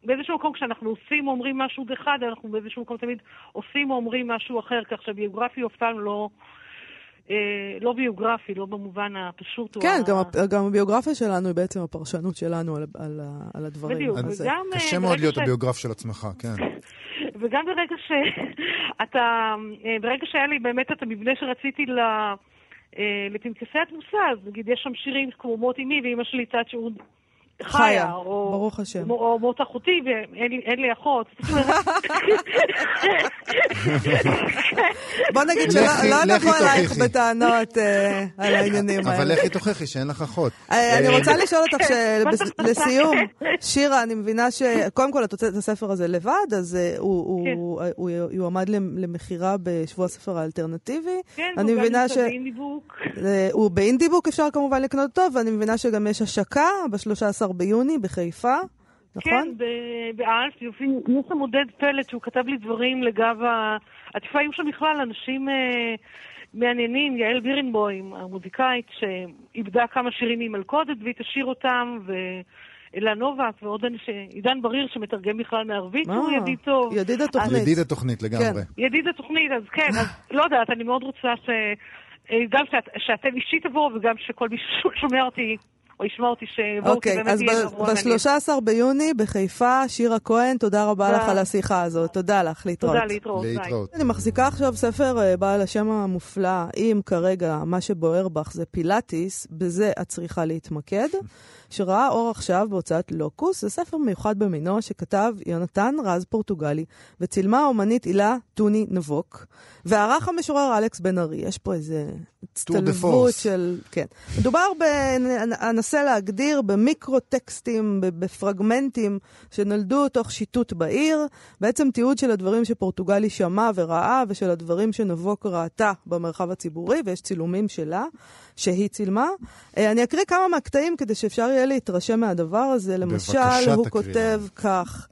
באיזשהו מקום כשאנחנו עושים או אומרים משהו אחד, אנחנו באיזשהו מקום תמיד עושים או אומרים משהו אחר, כך שהביוגרפי אף פעם לא... אה, לא ביוגרפי, לא במובן הפשוט. כן, גם, ה... גם הביוגרפיה שלנו היא בעצם הפרשנות שלנו על, על, על הדברים. בדיוק, וגם... קשה מאוד להיות ש... הביוגרף של עצמך, כן. וגם ברגע שאתה, אה, ברגע שהיה לי באמת את המבנה שרציתי ל... אה, לפנקסי התמוסה, אז נגיד יש שם שירים כמו מות אמי ואימא שלי צד שהוא חיה, או, ברוך השם. או מות אחותי, ואין לי אחות. בוא נגיד שלא נבוא אלייך בטענות אה, על העניינים האלה. אבל לכי תוכיחי שאין לך אחות. אה, אני רוצה לשאול אותך לסיום, שירה, אני מבינה שקודם כל את הוצאת את הספר הזה לבד, אז אה, הוא יועמד למכירה בשבוע הספר האלטרנטיבי. כן, הוא גם נמצא באינדיבוק. הוא באינדיבוק, אפשר כמובן לקנות אותו, ואני מבינה שגם יש השקה ב-13 ביוני בחיפה, נכון? כן, באלף, יופי. יש שם עודד פלט שהוא כתב לי דברים לגב העטיפה. היו שם בכלל אנשים אה, מעניינים, יעל בירנבוים, המוזיקאית, שאיבדה כמה שירים ממלכודת והיא תשאיר אותם, ו... אלה נובק ועוד אנשים, עידן בריר שמתרגם בכלל מערבית, שהוא אה, ידיד טוב. ידיד התוכנית. ידיד התוכנית לגמרי. כן. ידיד התוכנית, אז כן, אז לא יודעת, אני מאוד רוצה ש... אה, גם שאת, שאתם אישית תבואו וגם שכל מי ששומע אותי או ישמע אותי שיבואו, אוקיי, כי באמת יהיה מעניין. אז ב-13 ביוני בחיפה, שירה כהן, תודה רבה לך על השיחה הזאת. תודה לך, להתראות. תודה, להתראות. להתראות. אני מחזיקה עכשיו ספר אה, בעל השם המופלא, אם כרגע מה שבוער בך זה פילאטיס, בזה את צריכה להתמקד. שראה אור עכשיו בהוצאת לוקוס, זה ספר מיוחד במינו שכתב יונתן רז פורטוגלי, וצילמה האומנית הילה טוני נבוק, וערך המשורר אלכס בן ארי. יש פה איזה הצטלבות של... כן. מדובר ב... אנסה להגדיר במיקרו-טקסטים, בפרגמנטים שנולדו תוך שיטוט בעיר, בעצם תיעוד של הדברים שפורטוגלי שמע וראה, ושל הדברים שנבוק ראתה במרחב הציבורי, ויש צילומים שלה. שהיא צילמה. אה, אני אקריא כמה מהקטעים כדי שאפשר יהיה להתרשם מהדבר הזה. למשל, הוא כותב כך: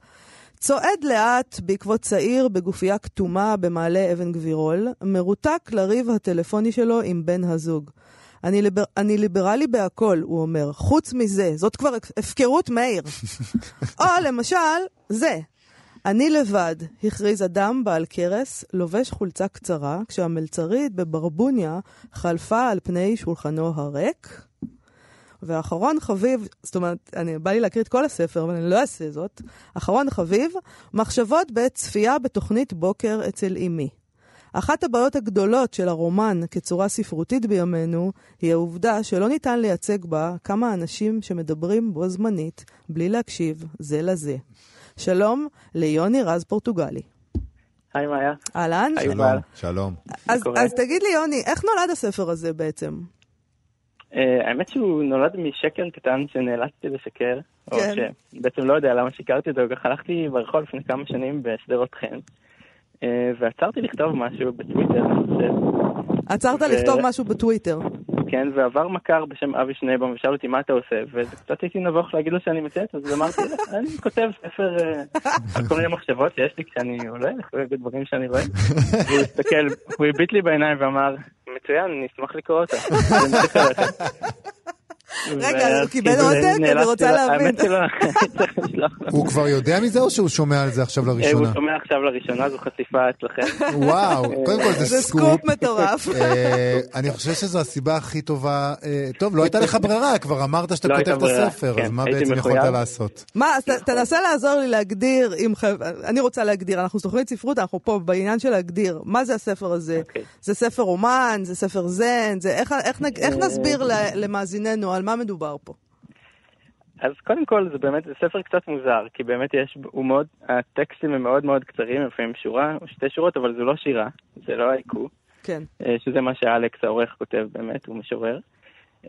צועד לאט בעקבות צעיר בגופייה כתומה במעלה אבן גבירול, מרותק לריב הטלפוני שלו עם בן הזוג. אני, ליבר, אני ליברלי בהכל, הוא אומר. חוץ מזה, זאת כבר הפקרות מאיר. או למשל, זה. אני לבד, הכריז אדם בעל קרס, לובש חולצה קצרה, כשהמלצרית בברבוניה חלפה על פני שולחנו הריק. ואחרון חביב, זאת אומרת, אני, בא לי להקריא את כל הספר, אבל אני לא אעשה זאת. אחרון חביב, מחשבות בעת צפייה בתוכנית בוקר אצל אמי. אחת הבעיות הגדולות של הרומן כצורה ספרותית בימינו, היא העובדה שלא ניתן לייצג בה כמה אנשים שמדברים בו זמנית, בלי להקשיב זה לזה. שלום ליוני רז פורטוגלי. היי מאיה. אהלן. שלום. שלום. אז, אז תגיד לי, יוני, איך נולד הספר הזה בעצם? Uh, האמת שהוא נולד משקר קטן שנאלצתי לשקר, כן. או שבעצם לא יודע למה שיקרתי אותו, ככה הלכתי ברחוב לפני כמה שנים בשדרות חן, uh, ועצרתי לכתוב משהו בטוויטר, אני חושב. עצרת ו... לכתוב משהו בטוויטר. כן, ועבר מכר בשם אבי שנייבום ושאל אותי מה אתה עושה, וקצת הייתי נבוך להגיד לו שאני מציית, אז אמרתי, אני כותב ספר אה, על כל מיני מחשבות שיש לי כשאני עולה, דברים שאני רואה. והוא הסתכל, הוא הביט לי בעיניים ואמר, מצוין, אני אשמח לקרוא אותה. רגע, הוא קיבל עותק? אני רוצה להבין. הוא כבר יודע מזה או שהוא שומע על זה עכשיו לראשונה? הוא שומע עכשיו לראשונה, זו חשיפה אצלכם. וואו, קודם כל זה סקופ. זה סקופ מטורף. אה, אני חושב שזו הסיבה הכי טובה. אה, טוב, לא הייתה לך ברירה, כבר אמרת שאתה לא כותב את הספר, אז כן, מה בעצם יכולת לעשות? מה, אז תנסה לעזור לי להגדיר, אני רוצה להגדיר, אנחנו תוכנית ספרות, אנחנו פה בעניין של להגדיר, מה זה הספר הזה? אוקיי. זה ספר אמן, זה ספר zine, איך אה, נסביר למאזיננו על מה מדובר פה? אז קודם כל זה באמת, זה ספר קצת מוזר, כי באמת יש, הוא מאוד, הטקסטים הם מאוד מאוד קצרים, לפעמים שורה או שתי שורות, אבל זו לא שירה, זה לא הייקו. כן. אה, שזה מה שאלכס העורך כותב באמת, הוא משורר.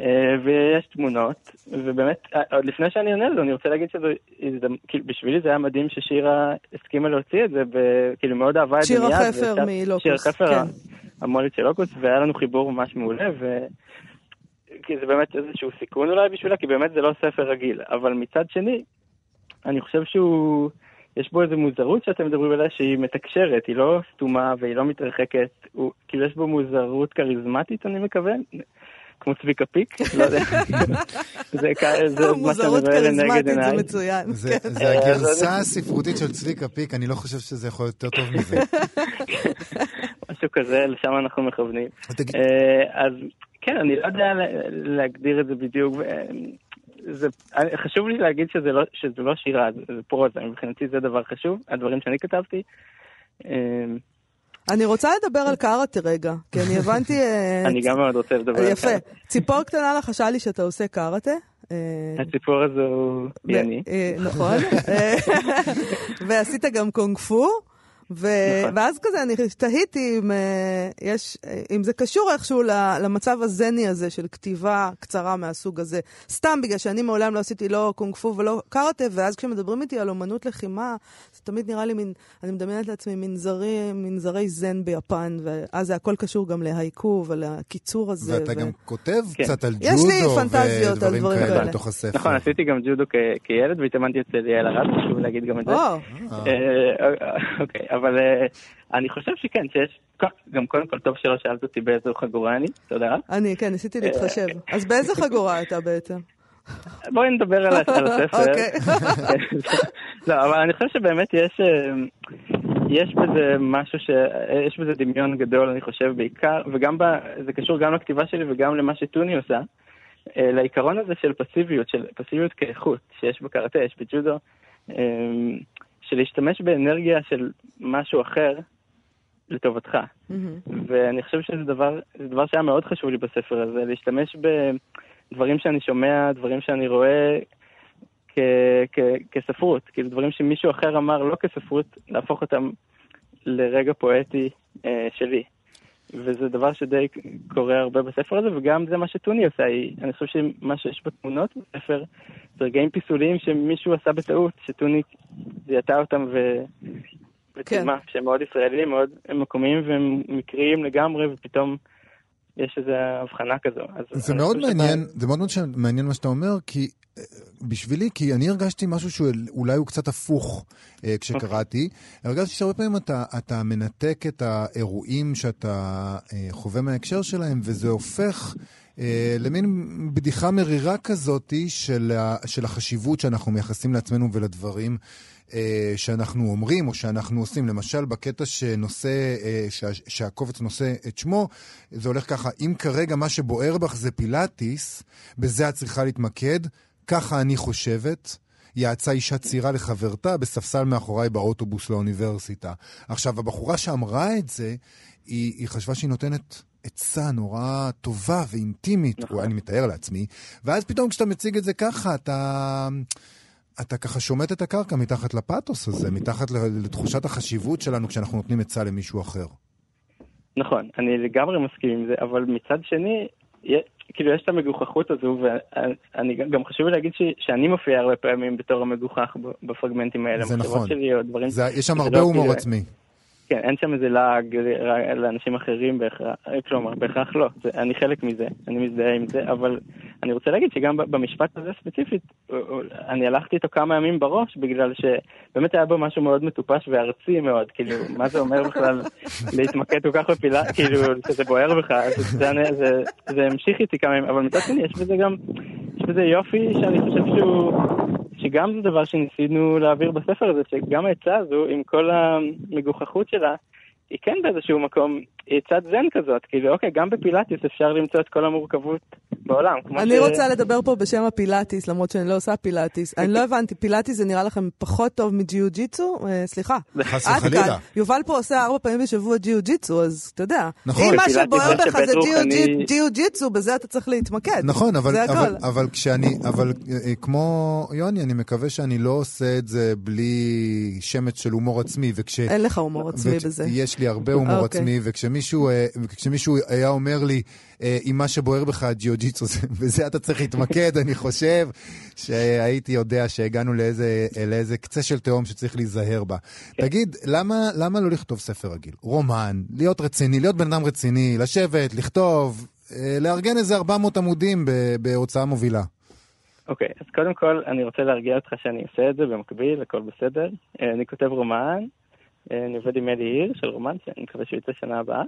אה, ויש תמונות, ובאמת, אה, עוד לפני שאני עונה לזה, אני רוצה להגיד שזה, כאילו, בשבילי זה היה מדהים ששירה הסכימה להוציא את זה, וכאילו מאוד אהבה את זה מיד. שירה חפר מלוקוס, שירה חפר, כן. המולית של לוקוס, והיה לנו חיבור ממש מעולה, ו... כי זה באמת איזשהו סיכון אולי בשבילה, כי באמת זה לא ספר רגיל. אבל מצד שני, אני חושב שהוא, יש בו איזו מוזרות שאתם מדברים עליה שהיא מתקשרת, היא לא סתומה והיא לא מתרחקת, הוא, כאילו יש בו מוזרות כריזמטית, אני מכוון. כמו צביקה פיק, לא יודע. זה מה שאני רואה לנגד עיניי. זה מצוין. זה כן. הגרסה הספרותית של צביקה פיק, אני לא חושב שזה יכול להיות יותר טוב מזה. משהו כזה, לשם אנחנו מכוונים. אה, אז כן, אני לא יודע להגדיר את זה בדיוק. זה, חשוב לי להגיד שזה לא, שזה לא שירה, זה, זה פרוזה, מבחינתי זה דבר חשוב, הדברים שאני כתבתי. אני רוצה לדבר על קארטה רגע, כי אני הבנתי... אה, אני גם מאוד רוצה לדבר על קארטה. יפה. ציפור קטנה לחשה לי שאתה עושה קארטה. אה, הציפור הזו היא אני. אה, נכון. ועשית גם קונג פו. ו... נכון. ואז כזה אני תהיתי אם, אה, יש, אם זה קשור איכשהו למצב הזני הזה של כתיבה קצרה מהסוג הזה. סתם בגלל שאני מעולם לא עשיתי לא קונג פו ולא קארטה, ואז כשמדברים איתי על אומנות לחימה, זה תמיד נראה לי מין, אני מדמיינת לעצמי מנזרי, מנזרי זן ביפן, ואז זה הכל קשור גם להייקו ולקיצור הזה. ואתה ו... גם כותב כן. קצת על ג'ודו ודברים כאלה, כאלה בתוך הספר. נכון, עשיתי גם ג'ודו כילד והתאמנתי אצל יעל ארד, חשוב להגיד גם את זה. אה. אוקיי, אבל uh, אני חושב שכן, שיש, גם קודם כל טוב שלא שאלת אותי באיזו חגורה אני, תודה. אני, כן, ניסיתי להתחשב. אז באיזה חגורה אתה בעצם? בואי נדבר על הספר. אוקיי. לא, אבל אני חושב שבאמת יש, אה, יש בזה משהו ש... יש בזה דמיון גדול, אני חושב, בעיקר, וגם ב... זה קשור גם לכתיבה שלי וגם למה שטוני עושה, אה, לעיקרון הזה של פסיביות, של פסיביות כאיכות, שיש בקראטה, יש בג'ודו. של להשתמש באנרגיה של משהו אחר לטובתך. Mm-hmm. ואני חושב שזה דבר, דבר שהיה מאוד חשוב לי בספר הזה, להשתמש בדברים שאני שומע, דברים שאני רואה כ- כ- כספרות, כאילו דברים שמישהו אחר אמר לא כספרות, להפוך אותם לרגע פואטי אה, שלי. וזה דבר שדי קורה הרבה בספר הזה, וגם זה מה שטוני עושה. היא, אני חושב שמה שיש בתמונות בספר זה רגעים פיסוליים שמישהו עשה בטעות, שטוני זיהתה אותם ו... וצילמה, כן. שהם מאוד ישראלים, מאוד מקומיים והם מקריים לגמרי, ופתאום יש איזו הבחנה כזו. זה מאוד מעניין, שאתה... זה מאוד מאוד מעניין מה שאתה אומר, כי בשבילי, כי אני הרגשתי משהו שאולי הוא קצת הפוך אה, כשקראתי. Okay. הרגשתי שהרבה פעמים אתה, אתה מנתק את האירועים שאתה אה, חווה מההקשר שלהם, וזה הופך אה, למין בדיחה מרירה כזאתי של, של החשיבות שאנחנו מייחסים לעצמנו ולדברים. אה, שאנחנו אומרים או שאנחנו עושים, למשל בקטע שנושא, אה, שה, שהקובץ נושא את שמו, זה הולך ככה, אם כרגע מה שבוער בך זה פילאטיס, בזה את צריכה להתמקד, ככה אני חושבת. יעצה אישה צעירה לחברתה בספסל מאחוריי באוטובוס לאוניברסיטה. עכשיו, הבחורה שאמרה את זה, היא, היא חשבה שהיא נותנת עצה נורא טובה ואינטימית, נכון. אני מתאר לעצמי, ואז פתאום כשאתה מציג את זה ככה, אתה... אתה ככה שומט את הקרקע מתחת לפאתוס הזה, מתחת לתחושת החשיבות שלנו כשאנחנו נותנים עצה למישהו אחר. נכון, אני לגמרי מסכים עם זה, אבל מצד שני, כאילו יש את המגוחכות הזו, ואני גם חשוב לי להגיד ש, שאני מופיע הרבה פעמים בתור המגוחך בפרגמנטים האלה. זה נכון. שלי, או דברים, זה, יש שם הרבה לא הומור כאילו, עצמי. כן, אין שם איזה לעג לאנשים אחרים בהכרח, כלומר, בהכרח לא, זה, אני חלק מזה, אני מזדהה עם זה, אבל אני רוצה להגיד שגם במשפט הזה ספציפית, אני הלכתי איתו כמה ימים בראש, בגלל שבאמת היה בו משהו מאוד מטופש וארצי מאוד, כאילו, מה זה אומר בכלל להתמקד כל כך בפילה, כאילו, שזה בוער בך, זה, זה, זה, זה המשיך איתי כמה ימים, אבל מצד שני, יש בזה גם, יש בזה יופי שאני חושב שהוא... שגם זה דבר שניסינו להעביר בספר הזה, שגם העצה הזו, עם כל המגוחכות שלה, היא כן באיזשהו מקום, היא צד זן כזאת, כאילו אוקיי, גם בפילאטיס אפשר למצוא את כל המורכבות בעולם. אני ש... רוצה לדבר פה בשם הפילאטיס, למרות שאני לא עושה פילאטיס. אני לא הבנתי, פילאטיס זה נראה לכם פחות טוב מג'יו ג'יצו? אה, סליחה. חס וחלילה. יובל פה עושה ארבע פעמים בשבוע ג'יו ג'יצו, אז אתה יודע. נכון. אם מה שבוער בך זה ג'יו ג'יצו, בזה אתה צריך להתמקד. נכון, אבל, אבל, אבל כשאני, אבל אה, כמו יוני, אני מקווה שאני לא עושה את זה בלי שמץ של הומור עצמי, וכש... אין לך הומור עצמי בזה. יש לי הרבה הומור אוקיי. עצמי, וכשמישהו אה, היה אומר לי, עם מה שבוער בך ג'יו-ג'יצו, בזה אתה צריך להתמקד, אני חושב שהייתי יודע שהגענו לאיזה, לאיזה קצה של תהום שצריך להיזהר בה. כן. תגיד, למה, למה לא לכתוב ספר רגיל? רומן, להיות רציני, להיות בן אדם רציני, לשבת, לכתוב, אה, לארגן איזה 400 עמודים בהוצאה מובילה. אוקיי, okay, אז קודם כל אני רוצה להרגיע אותך שאני עושה את זה במקביל, הכל בסדר. אה, אני כותב רומן, אה, אני עובד עם אלי עיר של רומן, שאני מקווה שהוא יצא שנה הבאה.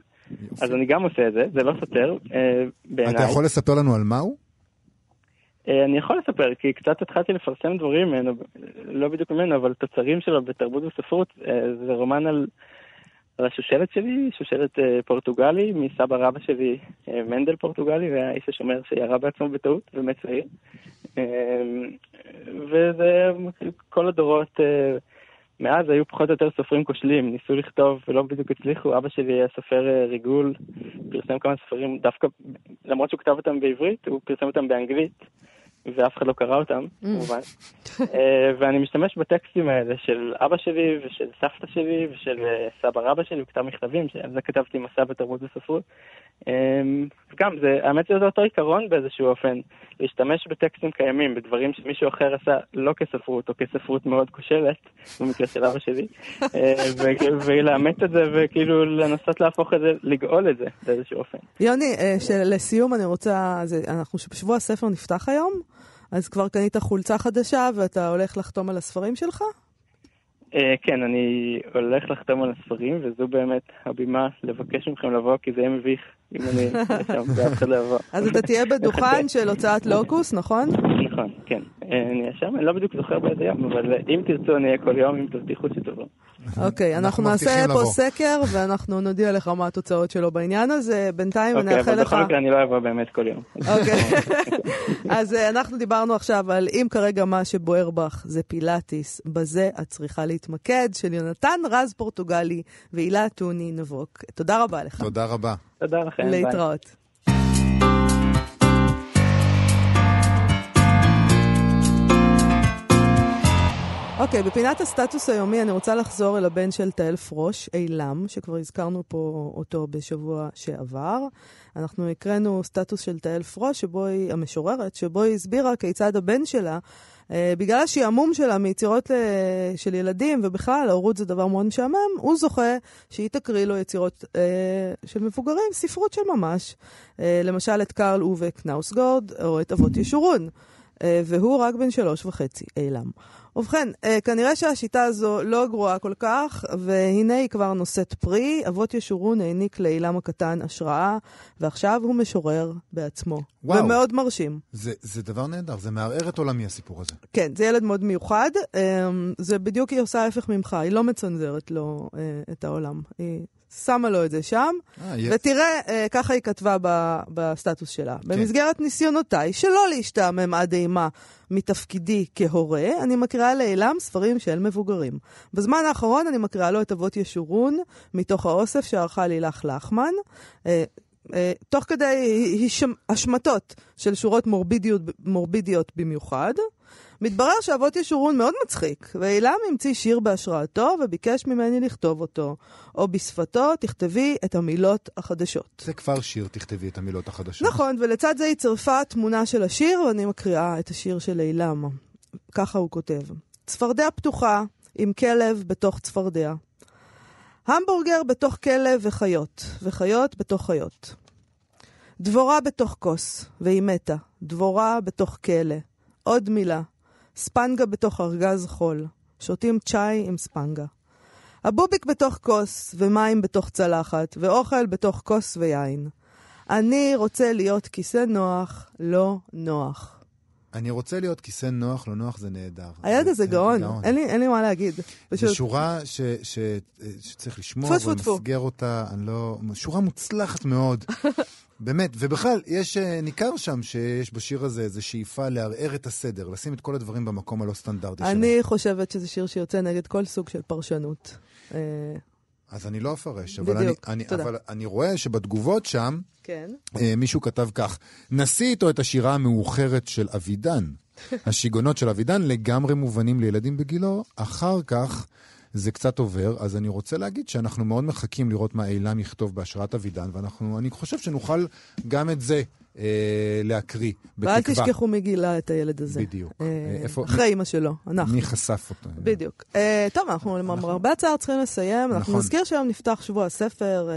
אז אני גם עושה את זה, זה לא סותר אה, בעיניי. אתה יכול לספר לנו על מה הוא? אני יכול לספר, כי קצת התחלתי לפרסם דברים ממנו, לא בדיוק ממנו, אבל תוצרים שלו בתרבות וספרות. זה רומן על, על השושלת שלי, שושלת פורטוגלי, מסבא רבא שלי, מנדל פורטוגלי, והאיש השומר שירה בעצמו בטעות ומת צעיר. וזה כל הדורות מאז היו פחות או יותר סופרים כושלים, ניסו לכתוב ולא בדיוק הצליחו. אבא שלי היה סופר אה, ריגול, פרסם כמה ספרים, דווקא, למרות שהוא כתב אותם בעברית, הוא פרסם אותם באנגלית. ואף אחד לא קרא אותם, mm. כמובן. אה, ואני משתמש בטקסטים האלה של אבא שלי ושל סבתא שלי ושל אה, סבא רבא שלי, הוא כתב מכתבים, שעל זה כתבתי מסע בתרבות וספרות. אמ, וגם, זה, האמת שזה אותו עיקרון באיזשהו אופן, להשתמש בטקסטים קיימים, בדברים שמישהו אחר עשה לא כספרות, או כספרות מאוד כושלת, במקרה של אבא שלי, אה, ולאמץ את זה, וכאילו לנסות להפוך את זה, לגאול את זה באיזשהו אופן. יוני, לסיום אני רוצה, אנחנו בשבוע הספר נפתח היום. אז כבר קנית חולצה חדשה ואתה הולך לחתום על הספרים שלך? אה, כן, אני הולך לחתום על הספרים, וזו באמת הבימה לבקש מכם לבוא, כי זה יהיה מביך אם אני שם ואף אחד לא יבוא. אז אתה תהיה בדוכן של הוצאת לוקוס, נכון? נכון, כן. אה, אני אהיה שם, אני לא בדיוק זוכר באיזה יום, אבל אם תרצו אני אהיה כל יום, אם תבטיחו שתבוא. אוקיי, אנחנו נעשה פה סקר, ואנחנו נודיע לך מה התוצאות שלו בעניין הזה. בינתיים אני אאחל לך... אוקיי, אבל בכל מקרה אני לא אבוא באמת כל יום. אוקיי. אז אה, אנחנו דיברנו עכשיו על אם כרגע מה שבוער בך זה פילאטיס, בזה את צריכה להתמקד, של יונתן רז פורטוגלי והילה טוני נבוק. תודה רבה לך. תודה רבה. תודה לכם, ביי. להתראות. אוקיי, okay, בפינת הסטטוס היומי אני רוצה לחזור אל הבן של תהל פרוש, אילם, שכבר הזכרנו פה אותו בשבוע שעבר. אנחנו הקראנו סטטוס של תהל פרוש, שבו היא, המשוררת, שבו היא הסבירה כיצד הבן שלה, אה, בגלל השעמום שלה מיצירות ל... אה, של ילדים, ובכלל, ההורות זה דבר מאוד משעמם, הוא זוכה שהיא תקריא לו יצירות אה, של מבוגרים, ספרות של ממש. אה, למשל את קרל אובה קנאוסגורד, או את אבות ישורון. אה, והוא רק בן שלוש וחצי, אילם. ובכן, אה, כנראה שהשיטה הזו לא גרועה כל כך, והנה היא כבר נושאת פרי. אבות ישורון העניק לאילם הקטן השראה, ועכשיו הוא משורר בעצמו. וואו. ומאוד מרשים. זה, זה דבר נהדר, זה מערער את עולמי הסיפור הזה. כן, זה ילד מאוד מיוחד. אה, זה בדיוק היא עושה ההפך ממך, היא לא מצנזרת לו את העולם. היא שמה לו את זה שם, אה, ותראה, אה, ככה היא כתבה ב, בסטטוס שלה. כן. במסגרת ניסיונותיי שלא להשתעמם עד אימה מתפקידי כהורה, אני מקריאה לאילם ספרים של מבוגרים. בזמן האחרון אני מקריאה לו את אבות ישורון, מתוך האוסף שערכה לילך לחמן. אה, תוך כדי השמטות של שורות מורבידיות, מורבידיות במיוחד. מתברר שאבות ישורון מאוד מצחיק, ואילם המציא שיר בהשראתו וביקש ממני לכתוב אותו. או בשפתו, תכתבי את המילות החדשות. זה כבר שיר, תכתבי את המילות החדשות. נכון, ולצד זה היא צירפה תמונה של השיר, ואני מקריאה את השיר של אילם. ככה הוא כותב: צפרדע פתוחה, עם כלב בתוך צפרדע. המבורגר בתוך כלב וחיות, וחיות בתוך חיות. דבורה בתוך כוס, והיא מתה. דבורה בתוך כלא. עוד מילה, ספנגה בתוך ארגז חול. שותים צ'אי עם ספנגה. הבוביק בתוך כוס, ומים בתוך צלחת, ואוכל בתוך כוס ויין. אני רוצה להיות כיסא נוח, לא נוח. אני רוצה להיות כיסא נוח, לא נוח זה נהדר. הילד הזה גאון, גאון. אין, לי, אין לי מה להגיד. פשוט... זו שורה ש, ש, שצריך לשמור ולמסגר אותה, אני לא... שורה מוצלחת מאוד. באמת, ובכלל, יש, אה, ניכר שם שיש בשיר הזה איזו שאיפה לערער את הסדר, לשים את כל הדברים במקום הלא סטנדרטי שלהם. אני חושבת שזה שיר שיוצא נגד כל סוג של פרשנות. אז אני לא אפרש, אבל, בדיוק, אני, אני, אבל אני רואה שבתגובות שם, כן. אה, מישהו כתב כך, נשיא איתו את השירה המאוחרת של אבידן. השיגונות של אבידן לגמרי מובנים לילדים בגילו, אחר כך זה קצת עובר, אז אני רוצה להגיד שאנחנו מאוד מחכים לראות מה אילם יכתוב בהשראת אבידן, ואני חושב שנוכל גם את זה אה, להקריא, בתקווה. ואל תשכחו מי גילה את הילד הזה. בדיוק. אה, איפה, אחרי אימא שלו, אנחנו. מי חשף אותו. בדיוק. אה, טוב, אנחנו למרבה הצער צריכים לסיים. נכון. אנחנו נזכיר שהיום נפתח שבוע הספר אה,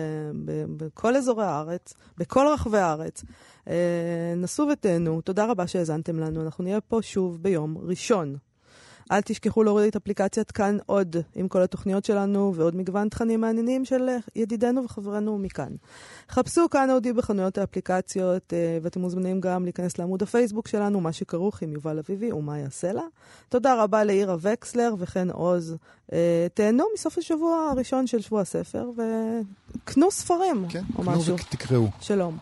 בכל אזורי הארץ, בכל רחבי הארץ. אה, נסו ותהנו, תודה רבה שהאזנתם לנו. אנחנו נהיה פה שוב ביום ראשון. אל תשכחו להוריד את אפליקציית כאן עוד, עם כל התוכניות שלנו ועוד מגוון תכנים מעניינים של ידידינו וחברינו מכאן. חפשו כאן אודי בחנויות האפליקציות, אה, ואתם מוזמנים גם להיכנס לעמוד הפייסבוק שלנו, מה שכרוך עם יובל אביבי יעשה לה. תודה רבה לאירה וקסלר וכן עוז. אה, תהנו מסוף השבוע הראשון של שבוע הספר, וקנו ספרים כן, או קנו משהו. ותקראו. שלום.